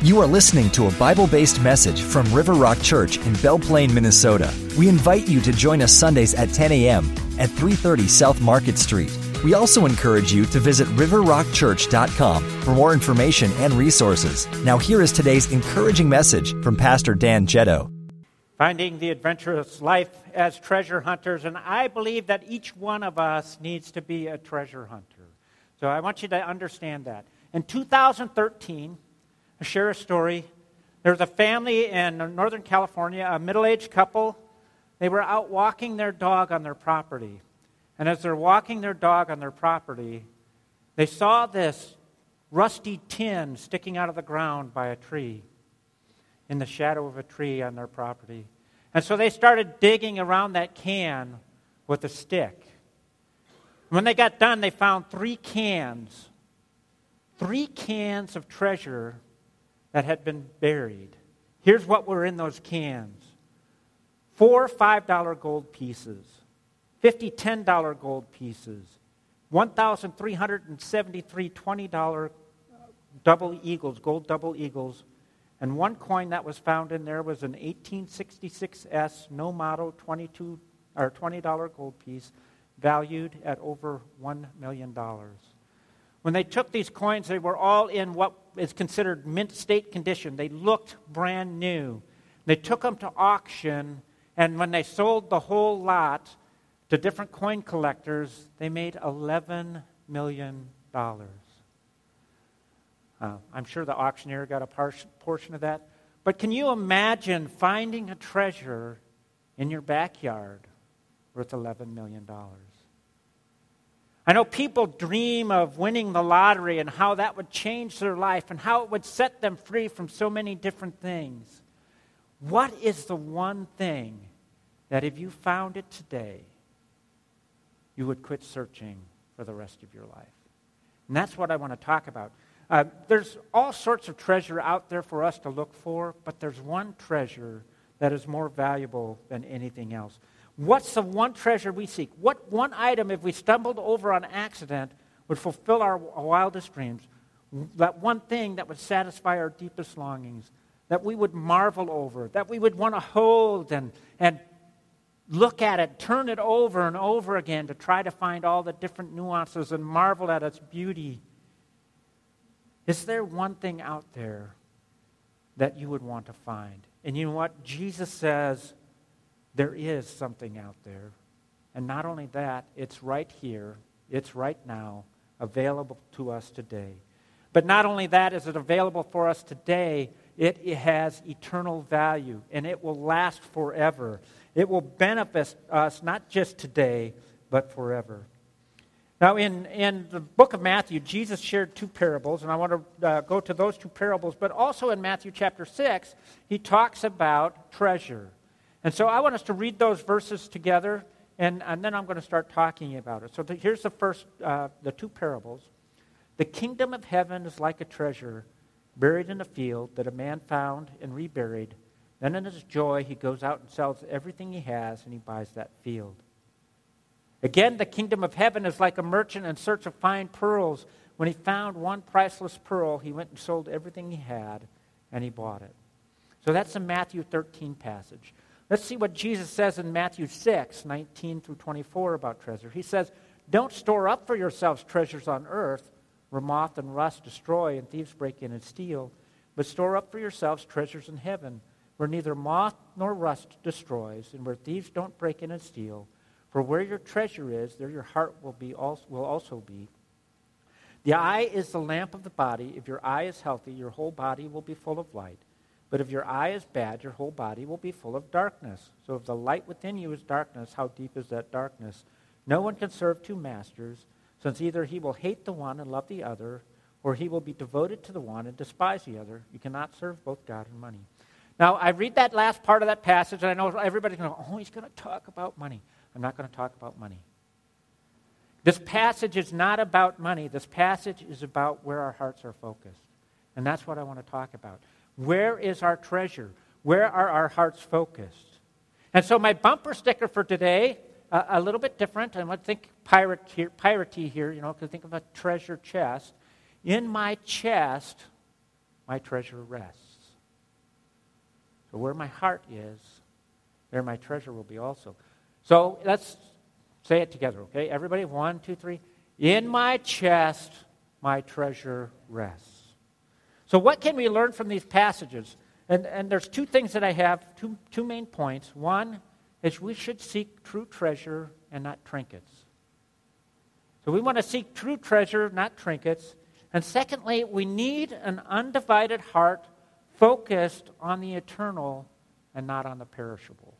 You are listening to a Bible based message from River Rock Church in Belle Plaine, Minnesota. We invite you to join us Sundays at 10 a.m. at 330 South Market Street. We also encourage you to visit riverrockchurch.com for more information and resources. Now, here is today's encouraging message from Pastor Dan Jetto. Finding the adventurous life as treasure hunters, and I believe that each one of us needs to be a treasure hunter. So I want you to understand that. In 2013, I share a story. There was a family in Northern California, a middle aged couple. They were out walking their dog on their property. And as they're walking their dog on their property, they saw this rusty tin sticking out of the ground by a tree, in the shadow of a tree on their property. And so they started digging around that can with a stick. When they got done, they found three cans, three cans of treasure that had been buried. Here's what were in those cans four $5 gold pieces, 50 $10 gold pieces, 1,373 $20 uh, double eagles, gold double eagles, and one coin that was found in there was an 1866S no motto 22 or $20 gold piece valued at over $1 million. When they took these coins, they were all in what is considered mint state condition. They looked brand new. They took them to auction, and when they sold the whole lot to different coin collectors, they made $11 million. Uh, I'm sure the auctioneer got a par- portion of that. But can you imagine finding a treasure in your backyard worth $11 million? I know people dream of winning the lottery and how that would change their life and how it would set them free from so many different things. What is the one thing that if you found it today, you would quit searching for the rest of your life? And that's what I want to talk about. Uh, there's all sorts of treasure out there for us to look for, but there's one treasure that is more valuable than anything else. What's the one treasure we seek? What one item, if we stumbled over on accident, would fulfill our wildest dreams? That one thing that would satisfy our deepest longings, that we would marvel over, that we would want to hold and, and look at it, turn it over and over again to try to find all the different nuances and marvel at its beauty. Is there one thing out there that you would want to find? And you know what? Jesus says, there is something out there. And not only that, it's right here, it's right now, available to us today. But not only that is it available for us today, it, has eternal value and it will last forever. It will benefit us not just today, but forever. Now, in, in the book of Matthew, Jesus shared two parables, and I want to uh, go to those two parables. But also in Matthew chapter 6, he talks about treasure. And so I want us to read those verses together, and, and then I'm going to start talking about it. So the, here's the first, uh, the two parables. The kingdom of heaven is like a treasure buried in a field that a man found and reburied. Then in his joy, he goes out and sells everything he has, and he buys that field. Again, the kingdom of heaven is like a merchant in search of fine pearls. When he found one priceless pearl, he went and sold everything he had, and he bought it. So that's the Matthew 13 passage. Let's see what Jesus says in Matthew 6, 19 through 24 about treasure. He says, Don't store up for yourselves treasures on earth where moth and rust destroy and thieves break in and steal, but store up for yourselves treasures in heaven where neither moth nor rust destroys and where thieves don't break in and steal. For where your treasure is, there your heart will, be also, will also be. The eye is the lamp of the body. If your eye is healthy, your whole body will be full of light. But if your eye is bad, your whole body will be full of darkness. So if the light within you is darkness, how deep is that darkness? No one can serve two masters, since either he will hate the one and love the other, or he will be devoted to the one and despise the other. You cannot serve both God and money. Now, I read that last part of that passage, and I know everybody's going to, oh, he's going to talk about money. I'm not going to talk about money. This passage is not about money. This passage is about where our hearts are focused. And that's what I want to talk about. Where is our treasure? Where are our hearts focused? And so, my bumper sticker for today, uh, a little bit different. I want to think pirate here, piratey here, you know, because think of a treasure chest. In my chest my treasure rests. So where my heart is, there my treasure will be also. So let's say it together, okay? Everybody, one, two, three. In my chest, my treasure rests. So, what can we learn from these passages? And, and there's two things that I have, two, two main points. One is we should seek true treasure and not trinkets. So, we want to seek true treasure, not trinkets. And secondly, we need an undivided heart focused on the eternal and not on the perishable.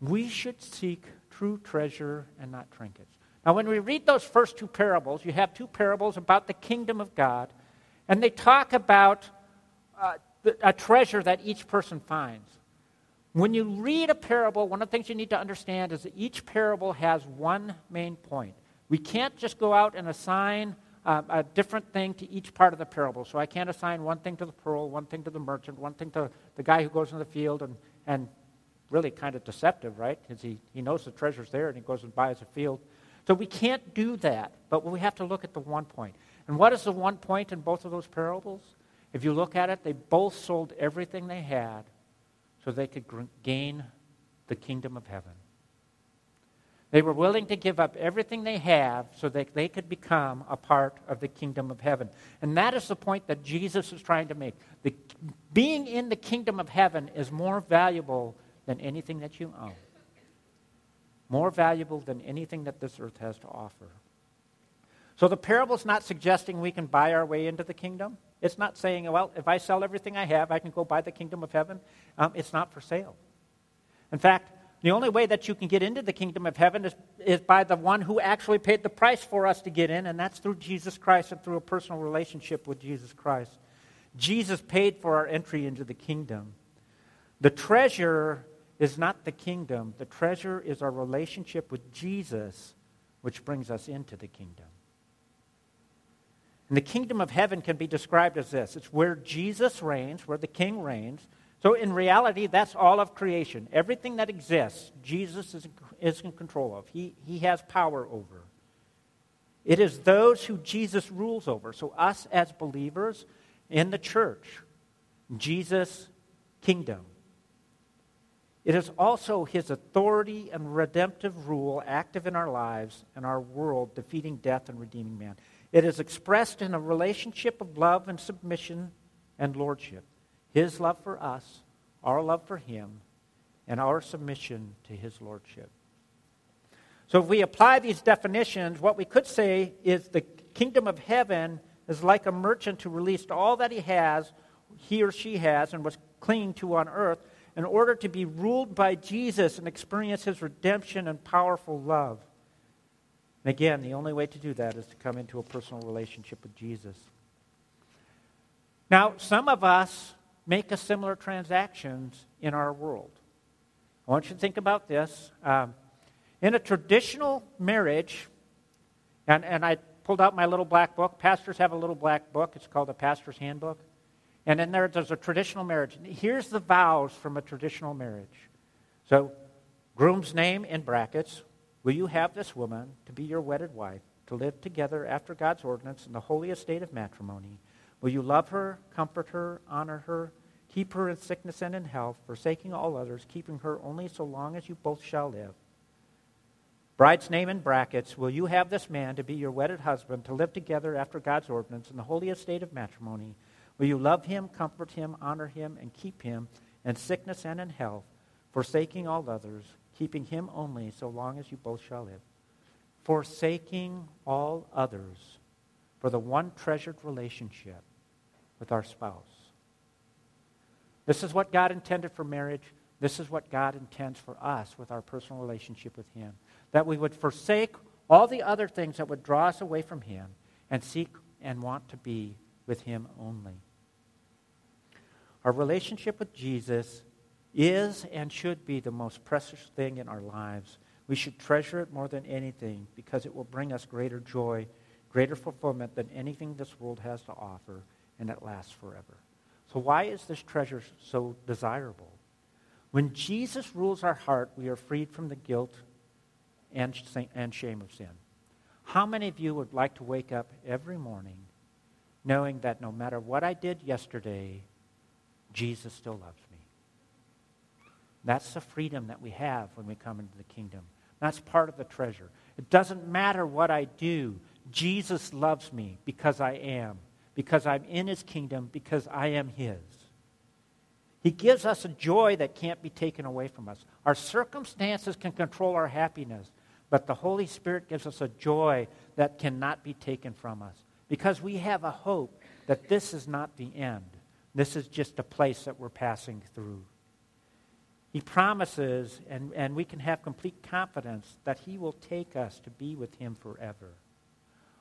We should seek true treasure and not trinkets. Now, when we read those first two parables, you have two parables about the kingdom of God, and they talk about uh, a treasure that each person finds. When you read a parable, one of the things you need to understand is that each parable has one main point. We can't just go out and assign uh, a different thing to each part of the parable. So I can't assign one thing to the pearl, one thing to the merchant, one thing to the guy who goes in the field and, and really kind of deceptive, right? Because he, he knows the treasure's there and he goes and buys a field. So we can't do that, but we have to look at the one point. And what is the one point in both of those parables? If you look at it, they both sold everything they had so they could gain the kingdom of heaven. They were willing to give up everything they have so that they could become a part of the kingdom of heaven. And that is the point that Jesus is trying to make. The, being in the kingdom of heaven is more valuable than anything that you own more valuable than anything that this earth has to offer. So the parable's not suggesting we can buy our way into the kingdom. It's not saying, well, if I sell everything I have, I can go buy the kingdom of heaven. Um, it's not for sale. In fact, the only way that you can get into the kingdom of heaven is, is by the one who actually paid the price for us to get in, and that's through Jesus Christ and through a personal relationship with Jesus Christ. Jesus paid for our entry into the kingdom. The treasure is not the kingdom. The treasure is our relationship with Jesus, which brings us into the kingdom. And the kingdom of heaven can be described as this it's where Jesus reigns, where the king reigns. So, in reality, that's all of creation. Everything that exists, Jesus is, is in control of, he, he has power over. It is those who Jesus rules over. So, us as believers in the church, Jesus' kingdom. It is also his authority and redemptive rule active in our lives and our world, defeating death and redeeming man. It is expressed in a relationship of love and submission and lordship. His love for us, our love for him, and our submission to his lordship. So, if we apply these definitions, what we could say is the kingdom of heaven is like a merchant who released all that he has, he or she has, and was clinging to on earth in order to be ruled by Jesus and experience his redemption and powerful love. And again, the only way to do that is to come into a personal relationship with Jesus. Now, some of us make a similar transactions in our world. I want you to think about this. Um, in a traditional marriage, and, and I pulled out my little black book. Pastors have a little black book. It's called the Pastor's Handbook. And in there, there's a traditional marriage. Here's the vows from a traditional marriage. So, groom's name in brackets. Will you have this woman to be your wedded wife, to live together after God's ordinance in the holy estate of matrimony? Will you love her, comfort her, honor her, keep her in sickness and in health, forsaking all others, keeping her only so long as you both shall live? Bride's name in brackets. Will you have this man to be your wedded husband, to live together after God's ordinance in the holy estate of matrimony? Will you love him, comfort him, honor him, and keep him in sickness and in health, forsaking all others, keeping him only so long as you both shall live? Forsaking all others for the one treasured relationship with our spouse. This is what God intended for marriage. This is what God intends for us with our personal relationship with Him. That we would forsake all the other things that would draw us away from Him and seek and want to be with Him only. Our relationship with Jesus is and should be the most precious thing in our lives. We should treasure it more than anything because it will bring us greater joy, greater fulfillment than anything this world has to offer, and it lasts forever. So, why is this treasure so desirable? When Jesus rules our heart, we are freed from the guilt and shame of sin. How many of you would like to wake up every morning knowing that no matter what I did yesterday, Jesus still loves me. That's the freedom that we have when we come into the kingdom. That's part of the treasure. It doesn't matter what I do, Jesus loves me because I am, because I'm in his kingdom, because I am his. He gives us a joy that can't be taken away from us. Our circumstances can control our happiness, but the Holy Spirit gives us a joy that cannot be taken from us because we have a hope that this is not the end. This is just a place that we're passing through. He promises, and, and we can have complete confidence that He will take us to be with Him forever.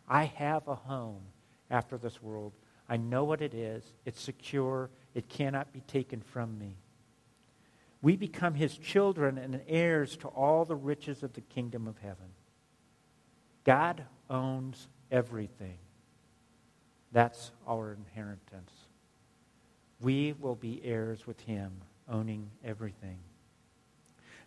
I have a home after this world. I know what it is. It's secure. It cannot be taken from me. We become his children and heirs to all the riches of the kingdom of heaven. God owns everything. That's our inheritance. We will be heirs with him, owning everything.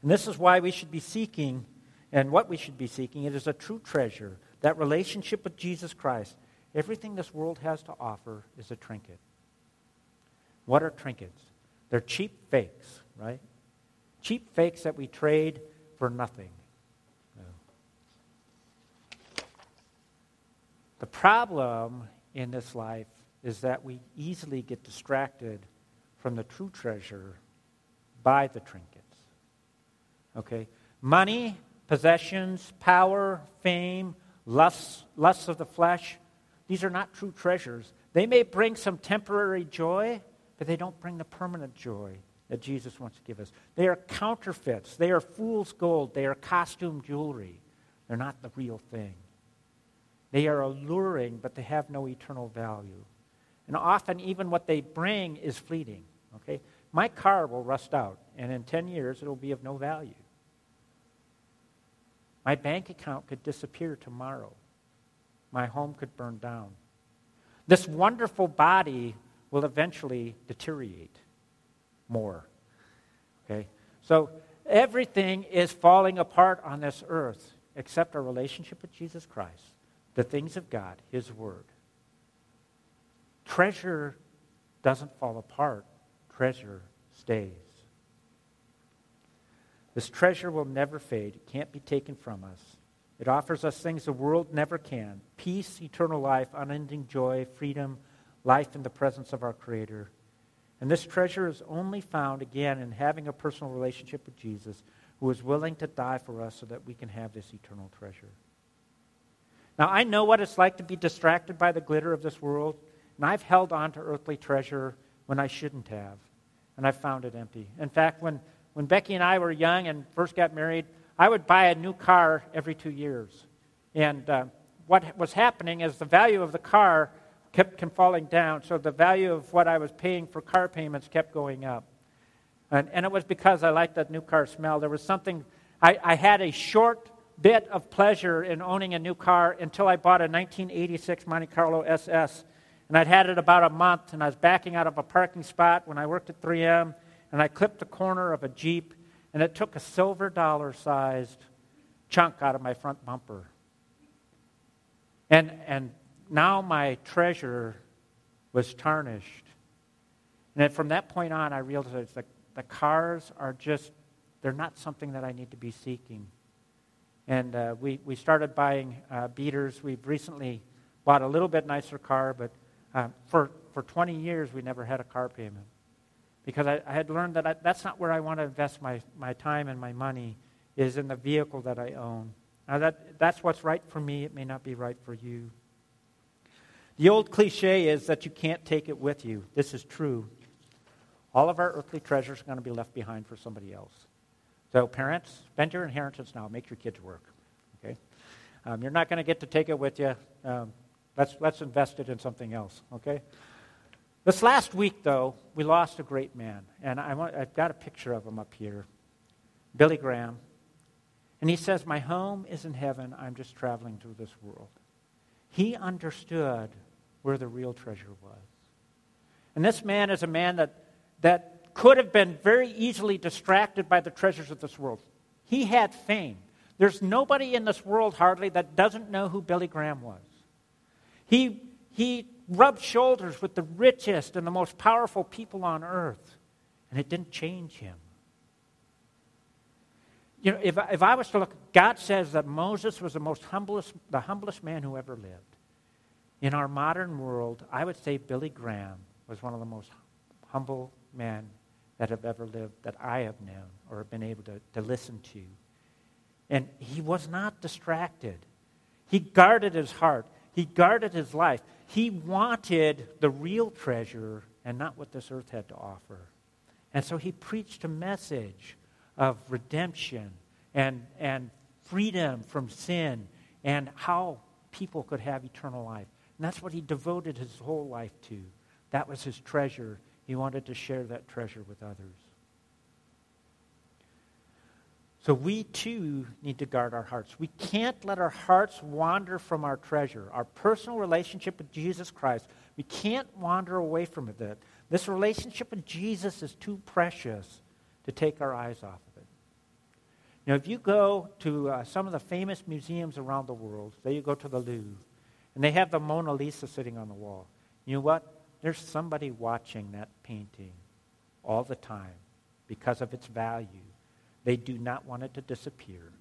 And this is why we should be seeking, and what we should be seeking, it is a true treasure, that relationship with Jesus Christ. Everything this world has to offer is a trinket. What are trinkets? They're cheap fakes, right? Cheap fakes that we trade for nothing. The problem in this life is that we easily get distracted from the true treasure by the trinkets. Okay? Money, possessions, power, fame, lusts, lusts of the flesh, these are not true treasures. They may bring some temporary joy, but they don't bring the permanent joy that Jesus wants to give us. They are counterfeits. They are fool's gold. They are costume jewelry. They're not the real thing. They are alluring, but they have no eternal value. And often, even what they bring is fleeting. Okay? My car will rust out, and in 10 years, it will be of no value. My bank account could disappear tomorrow. My home could burn down. This wonderful body will eventually deteriorate more. Okay? So everything is falling apart on this earth except our relationship with Jesus Christ, the things of God, His Word. Treasure doesn't fall apart, treasure stays. This treasure will never fade, it can't be taken from us. It offers us things the world never can peace, eternal life, unending joy, freedom, life in the presence of our Creator. And this treasure is only found, again, in having a personal relationship with Jesus, who is willing to die for us so that we can have this eternal treasure. Now, I know what it's like to be distracted by the glitter of this world, and I've held on to earthly treasure when I shouldn't have, and I've found it empty. In fact, when, when Becky and I were young and first got married, I would buy a new car every two years. And uh, what was happening is the value of the car kept, kept falling down, so the value of what I was paying for car payments kept going up. And, and it was because I liked that new car smell. There was something, I, I had a short bit of pleasure in owning a new car until I bought a 1986 Monte Carlo SS. And I'd had it about a month, and I was backing out of a parking spot when I worked at 3M, and I clipped the corner of a Jeep, and it took a silver dollar sized chunk out of my front bumper. And, and now my treasure was tarnished. And then from that point on, I realized that the cars are just, they're not something that I need to be seeking. And uh, we, we started buying uh, beaters. We've recently bought a little bit nicer car, but uh, for, for 20 years, we never had a car payment. Because I, I had learned that I, that's not where I want to invest my, my time and my money, is in the vehicle that I own. Now, that, that's what's right for me. It may not be right for you. The old cliche is that you can't take it with you. This is true. All of our earthly treasures are going to be left behind for somebody else. So, parents, spend your inheritance now. Make your kids work. Okay? Um, you're not going to get to take it with you. Um, let's, let's invest it in something else. Okay? This last week, though, we lost a great man. And I want, I've got a picture of him up here Billy Graham. And he says, My home is in heaven. I'm just traveling through this world. He understood where the real treasure was. And this man is a man that, that could have been very easily distracted by the treasures of this world. He had fame. There's nobody in this world hardly that doesn't know who Billy Graham was. He, he rubbed shoulders with the richest and the most powerful people on earth, and it didn't change him. You know, if, if I was to look, God says that Moses was the most humblest, the humblest man who ever lived. In our modern world, I would say Billy Graham was one of the most humble men that have ever lived that I have known or have been able to, to listen to. And he was not distracted. He guarded his heart. He guarded his life. He wanted the real treasure and not what this earth had to offer. And so he preached a message of redemption and, and freedom from sin and how people could have eternal life. And that's what he devoted his whole life to. That was his treasure. He wanted to share that treasure with others. So we too need to guard our hearts. We can't let our hearts wander from our treasure, our personal relationship with Jesus Christ. We can't wander away from it. This relationship with Jesus is too precious to take our eyes off of it. Now, if you go to uh, some of the famous museums around the world, say you go to the Louvre, and they have the Mona Lisa sitting on the wall, you know what? There's somebody watching that painting all the time because of its value. They do not want it to disappear.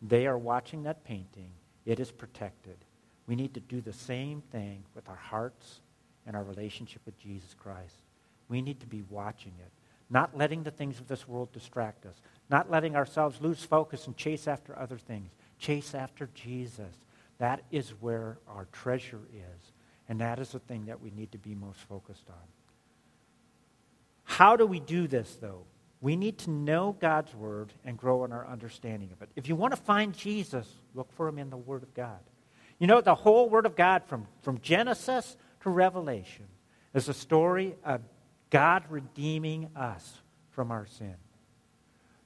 They are watching that painting. It is protected. We need to do the same thing with our hearts and our relationship with Jesus Christ. We need to be watching it, not letting the things of this world distract us, not letting ourselves lose focus and chase after other things. Chase after Jesus. That is where our treasure is. And that is the thing that we need to be most focused on. How do we do this, though? We need to know God's Word and grow in our understanding of it. If you want to find Jesus, look for him in the Word of God. You know, the whole Word of God, from, from Genesis to Revelation, is a story of God redeeming us from our sin.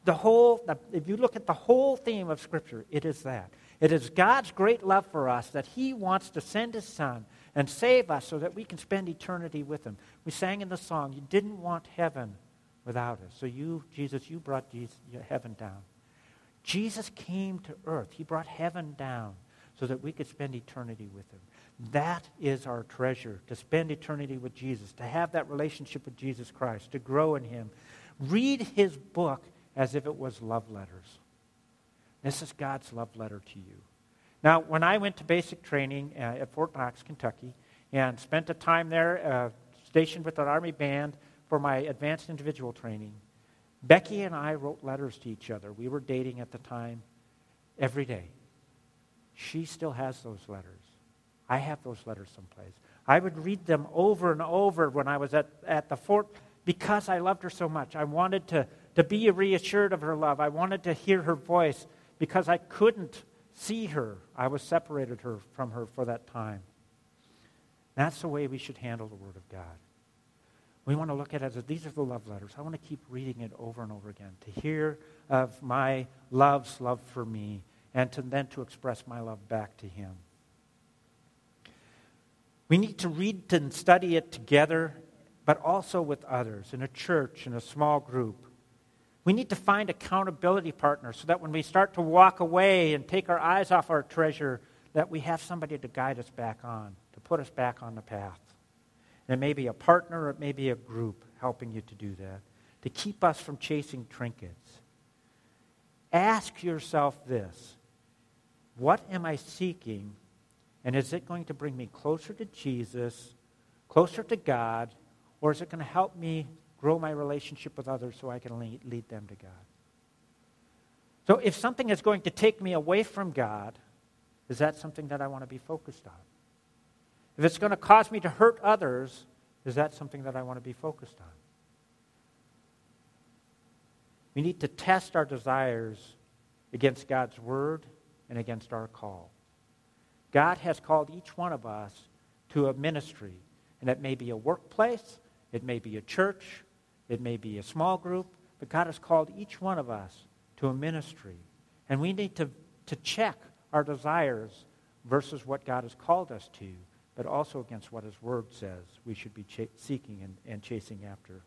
The whole, if you look at the whole theme of Scripture, it is that. It is God's great love for us that He wants to send His Son and save us so that we can spend eternity with Him. We sang in the song, You didn't want heaven without us. So you, Jesus, you brought Jesus, heaven down. Jesus came to earth. He brought heaven down so that we could spend eternity with Him. That is our treasure, to spend eternity with Jesus, to have that relationship with Jesus Christ, to grow in Him. Read His book as if it was love letters. This is God's love letter to you. Now, when I went to basic training uh, at Fort Knox, Kentucky, and spent a time there uh, stationed with an Army band for my advanced individual training, Becky and I wrote letters to each other. We were dating at the time every day. She still has those letters. I have those letters someplace. I would read them over and over when I was at, at the fort because I loved her so much. I wanted to, to be reassured of her love. I wanted to hear her voice because I couldn't see her. I was separated her from her for that time. That's the way we should handle the Word of God. We want to look at it as these are the love letters. I want to keep reading it over and over again to hear of my love's love for me and to then to express my love back to him. We need to read and study it together, but also with others in a church, in a small group. We need to find accountability partners so that when we start to walk away and take our eyes off our treasure, that we have somebody to guide us back on, to put us back on the path. And it may be a partner, or it may be a group helping you to do that, to keep us from chasing trinkets. Ask yourself this What am I seeking? And is it going to bring me closer to Jesus, closer to God, or is it going to help me grow my relationship with others so I can lead them to God? So if something is going to take me away from God, is that something that I want to be focused on? If it's going to cause me to hurt others, is that something that I want to be focused on? We need to test our desires against God's word and against our call. God has called each one of us to a ministry, and it may be a workplace, it may be a church, it may be a small group, but God has called each one of us to a ministry. And we need to, to check our desires versus what God has called us to but also against what His Word says we should be ch- seeking and, and chasing after.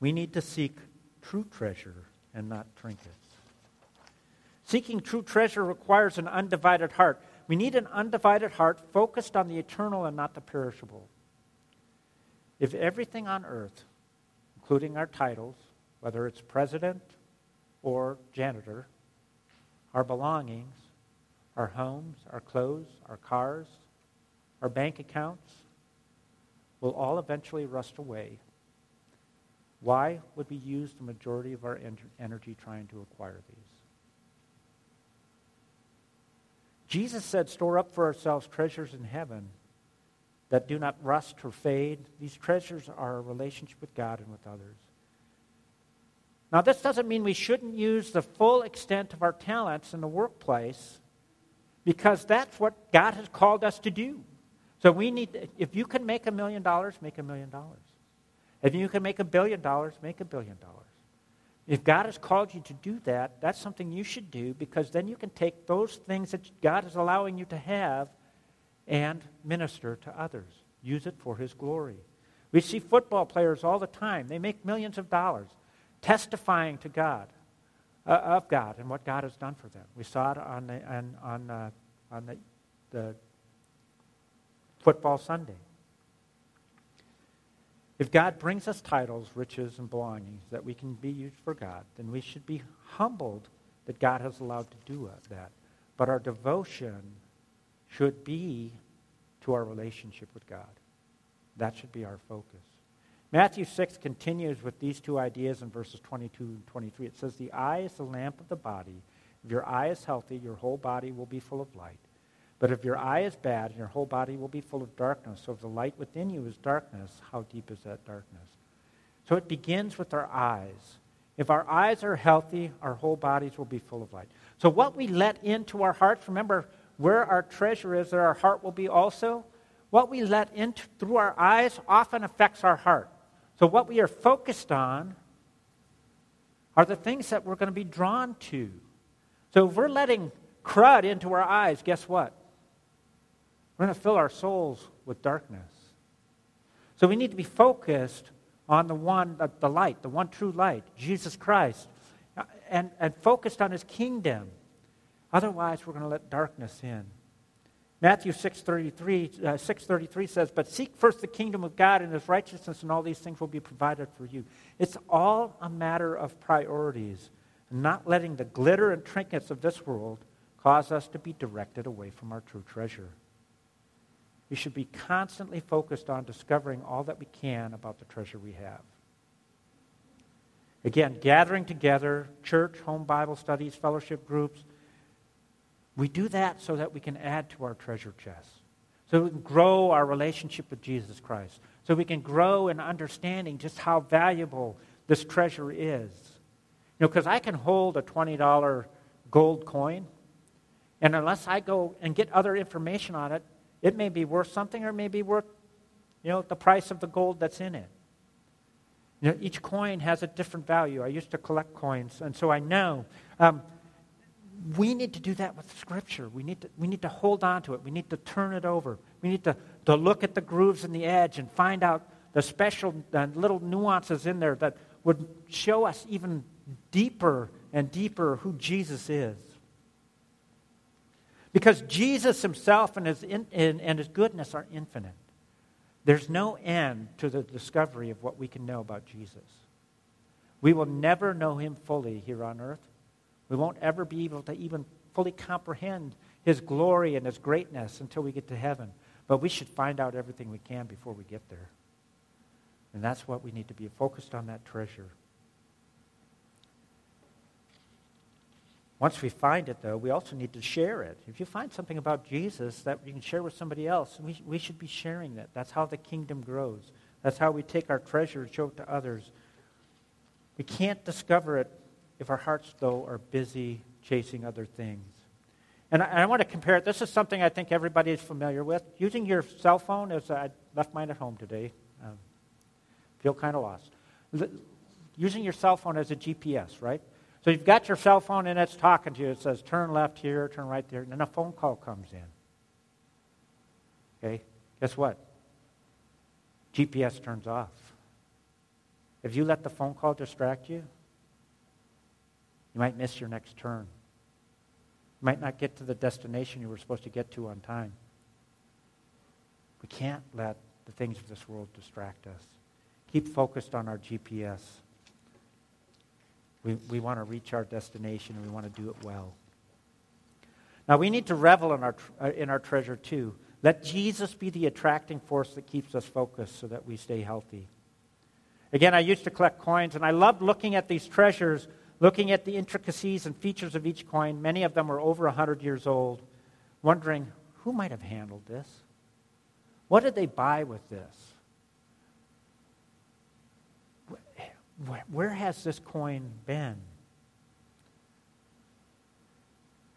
We need to seek true treasure and not trinkets. Seeking true treasure requires an undivided heart. We need an undivided heart focused on the eternal and not the perishable. If everything on earth, including our titles, whether it's president or janitor, our belongings, our homes, our clothes, our cars, our bank accounts, will all eventually rust away. Why would we use the majority of our energy trying to acquire these? Jesus said, Store up for ourselves treasures in heaven that do not rust or fade. These treasures are our relationship with God and with others. Now, this doesn't mean we shouldn't use the full extent of our talents in the workplace because that's what God has called us to do. So we need, if you can make a million dollars, make a million dollars. If you can make a billion dollars, make a billion dollars. If God has called you to do that, that's something you should do because then you can take those things that God is allowing you to have and minister to others. Use it for His glory. We see football players all the time. They make millions of dollars testifying to God, uh, of God and what God has done for them. We saw it on the, on, on, uh, on the, the football Sunday. If God brings us titles, riches, and belongings that we can be used for God, then we should be humbled that God has allowed to do uh, that. But our devotion should be to our relationship with God. That should be our focus. Matthew 6 continues with these two ideas in verses 22 and 23. It says, The eye is the lamp of the body. If your eye is healthy, your whole body will be full of light. But if your eye is bad, and your whole body will be full of darkness. So if the light within you is darkness, how deep is that darkness? So it begins with our eyes. If our eyes are healthy, our whole bodies will be full of light. So what we let into our hearts, remember, where our treasure is, there our heart will be also. What we let in through our eyes often affects our heart. So what we are focused on are the things that we're going to be drawn to. So if we're letting crud into our eyes, guess what? We're going to fill our souls with darkness. So we need to be focused on the one, the light, the one true light, Jesus Christ, and, and focused on his kingdom. Otherwise, we're going to let darkness in. Matthew 6.33, uh, 6.33 says, But seek first the kingdom of God and his righteousness, and all these things will be provided for you. It's all a matter of priorities, not letting the glitter and trinkets of this world cause us to be directed away from our true treasure. We should be constantly focused on discovering all that we can about the treasure we have. Again, gathering together, church, home Bible studies, fellowship groups, we do that so that we can add to our treasure chest, so we can grow our relationship with Jesus Christ, so we can grow in understanding just how valuable this treasure is. You know, because I can hold a $20 gold coin, and unless I go and get other information on it, it may be worth something or it may be worth, you know, the price of the gold that's in it. You know, each coin has a different value. I used to collect coins, and so I know. Um, we need to do that with Scripture. We need to, we need to hold on to it. We need to turn it over. We need to, to look at the grooves in the edge and find out the special little nuances in there that would show us even deeper and deeper who Jesus is. Because Jesus himself and his, in, and his goodness are infinite. There's no end to the discovery of what we can know about Jesus. We will never know him fully here on earth. We won't ever be able to even fully comprehend his glory and his greatness until we get to heaven. But we should find out everything we can before we get there. And that's what we need to be focused on that treasure. Once we find it, though, we also need to share it. If you find something about Jesus that you can share with somebody else, we, we should be sharing that. That's how the kingdom grows. That's how we take our treasure and show it to others. We can't discover it if our hearts, though, are busy chasing other things. And I, and I want to compare it. This is something I think everybody is familiar with. Using your cell phone, as I left mine at home today, um, feel kind of lost. L- using your cell phone as a GPS, right? So you've got your cell phone and it's talking to you. It says turn left here, turn right there, and then a phone call comes in. Okay? Guess what? GPS turns off. If you let the phone call distract you, you might miss your next turn. You might not get to the destination you were supposed to get to on time. We can't let the things of this world distract us. Keep focused on our GPS. We, we want to reach our destination and we want to do it well. Now, we need to revel in our, uh, in our treasure too. Let Jesus be the attracting force that keeps us focused so that we stay healthy. Again, I used to collect coins, and I loved looking at these treasures, looking at the intricacies and features of each coin. Many of them were over 100 years old, wondering who might have handled this? What did they buy with this? Where has this coin been?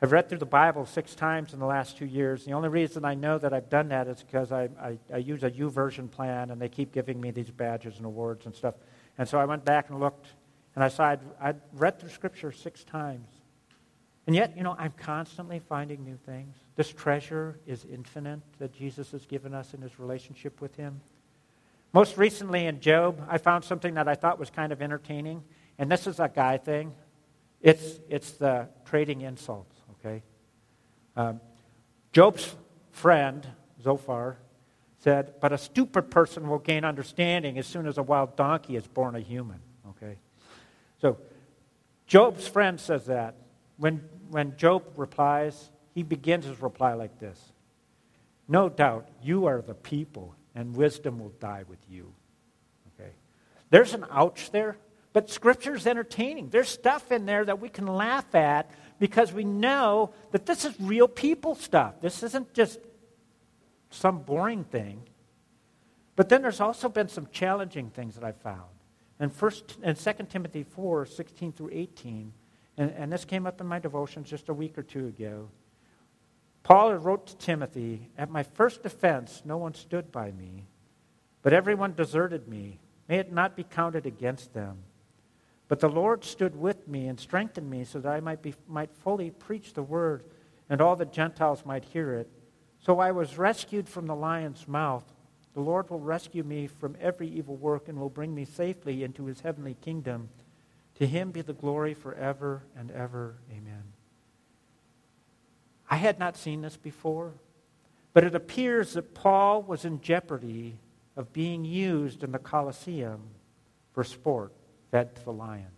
I've read through the Bible six times in the last two years. The only reason I know that I've done that is because I, I, I use a YouVersion plan, and they keep giving me these badges and awards and stuff. And so I went back and looked, and I saw I'd, I'd read through Scripture six times. And yet, you know, I'm constantly finding new things. This treasure is infinite that Jesus has given us in his relationship with him. Most recently in Job, I found something that I thought was kind of entertaining. And this is a guy thing. It's, it's the trading insults, okay? Um, Job's friend, Zophar, said, But a stupid person will gain understanding as soon as a wild donkey is born a human, okay? So Job's friend says that. When when Job replies, he begins his reply like this No doubt you are the people, and wisdom will die with you. Okay? There's an ouch there, but Scripture's entertaining. There's stuff in there that we can laugh at because we know that this is real people stuff. This isn't just some boring thing. But then there's also been some challenging things that I've found. And first and 2 Timothy 4, 16 through 18 and, and this came up in my devotions just a week or two ago. Paul wrote to Timothy, At my first defense, no one stood by me, but everyone deserted me. May it not be counted against them. But the Lord stood with me and strengthened me so that I might, be, might fully preach the word and all the Gentiles might hear it. So I was rescued from the lion's mouth. The Lord will rescue me from every evil work and will bring me safely into his heavenly kingdom. To him be the glory forever and ever. Amen. I had not seen this before, but it appears that Paul was in jeopardy of being used in the Colosseum for sport, fed to the lions,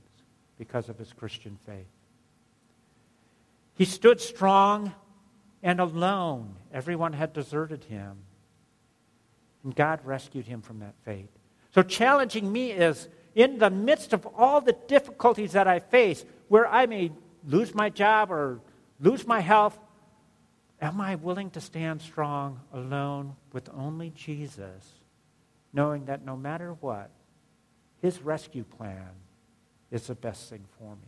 because of his Christian faith. He stood strong and alone. Everyone had deserted him. And God rescued him from that fate. So, challenging me is in the midst of all the difficulties that I face, where I may lose my job or lose my health, am I willing to stand strong alone with only Jesus, knowing that no matter what, his rescue plan is the best thing for me?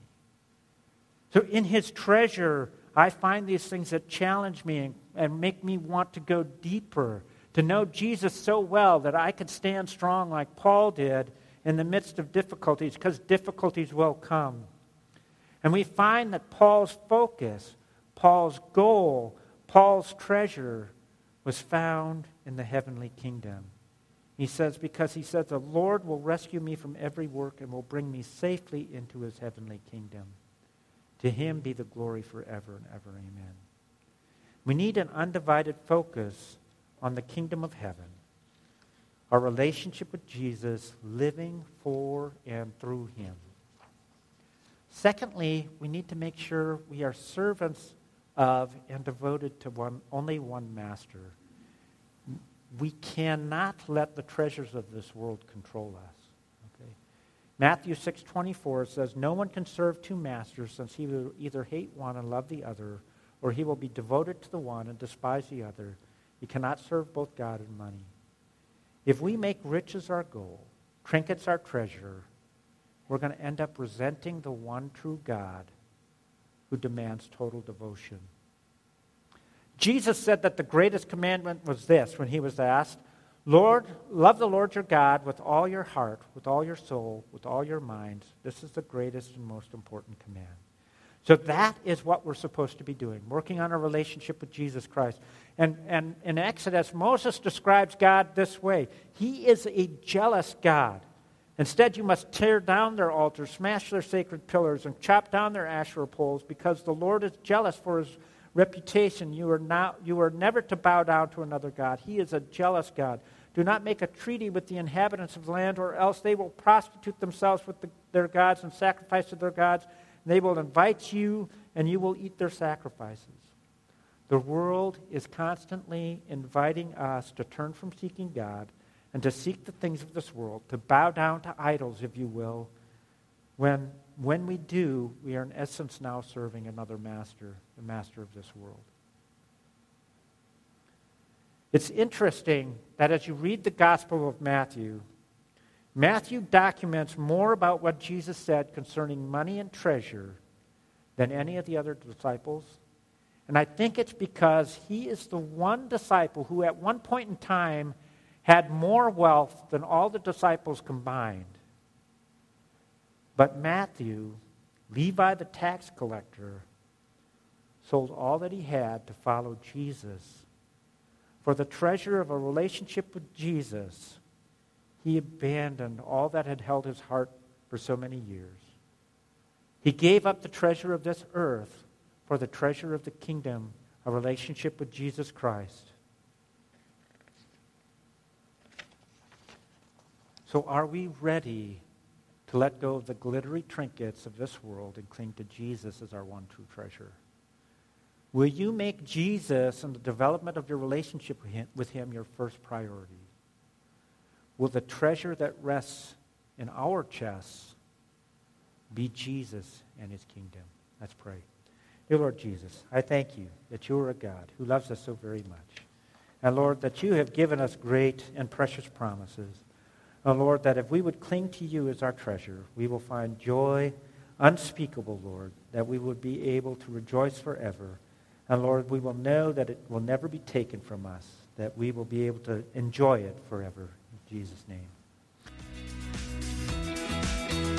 So, in his treasure, I find these things that challenge me and, and make me want to go deeper, to know Jesus so well that I could stand strong like Paul did in the midst of difficulties because difficulties will come. And we find that Paul's focus, Paul's goal, Paul's treasure was found in the heavenly kingdom. He says, because he says, the Lord will rescue me from every work and will bring me safely into his heavenly kingdom. To him be the glory forever and ever. Amen. We need an undivided focus on the kingdom of heaven our relationship with Jesus, living for and through him. Secondly, we need to make sure we are servants of and devoted to one, only one master. We cannot let the treasures of this world control us. Okay? Matthew 6:24 says, "No one can serve two masters, since he will either hate one and love the other, or he will be devoted to the one and despise the other. You cannot serve both God and money." If we make riches our goal, trinkets our treasure, we're going to end up resenting the one true God who demands total devotion. Jesus said that the greatest commandment was this when he was asked, Lord, love the Lord your God with all your heart, with all your soul, with all your mind. This is the greatest and most important command. So that is what we're supposed to be doing, working on a relationship with Jesus Christ. And, and in Exodus, Moses describes God this way He is a jealous God. Instead, you must tear down their altars, smash their sacred pillars, and chop down their Asherah poles, because the Lord is jealous for his reputation. You are, not, you are never to bow down to another God. He is a jealous God. Do not make a treaty with the inhabitants of the land, or else they will prostitute themselves with the, their gods and sacrifice to their gods. And they will invite you, and you will eat their sacrifices. The world is constantly inviting us to turn from seeking God and to seek the things of this world, to bow down to idols, if you will. When, when we do, we are in essence now serving another master, the master of this world. It's interesting that as you read the Gospel of Matthew, Matthew documents more about what Jesus said concerning money and treasure than any of the other disciples. And I think it's because he is the one disciple who, at one point in time, had more wealth than all the disciples combined. But Matthew, Levi the tax collector, sold all that he had to follow Jesus for the treasure of a relationship with Jesus, he abandoned all that had held his heart for so many years. He gave up the treasure of this earth for the treasure of the kingdom, a relationship with Jesus Christ. So, are we ready to let go of the glittery trinkets of this world and cling to Jesus as our one true treasure? Will you make Jesus and the development of your relationship with him, your first priority? Will the treasure that rests in our chests be Jesus and his kingdom? Let's pray. Dear Lord Jesus, I thank you that you are a God who loves us so very much. And Lord, that you have given us great and precious promises. And Lord, that if we would cling to you as our treasure, we will find joy unspeakable, Lord, that we would be able to rejoice forever and Lord, we will know that it will never be taken from us, that we will be able to enjoy it forever. In Jesus' name.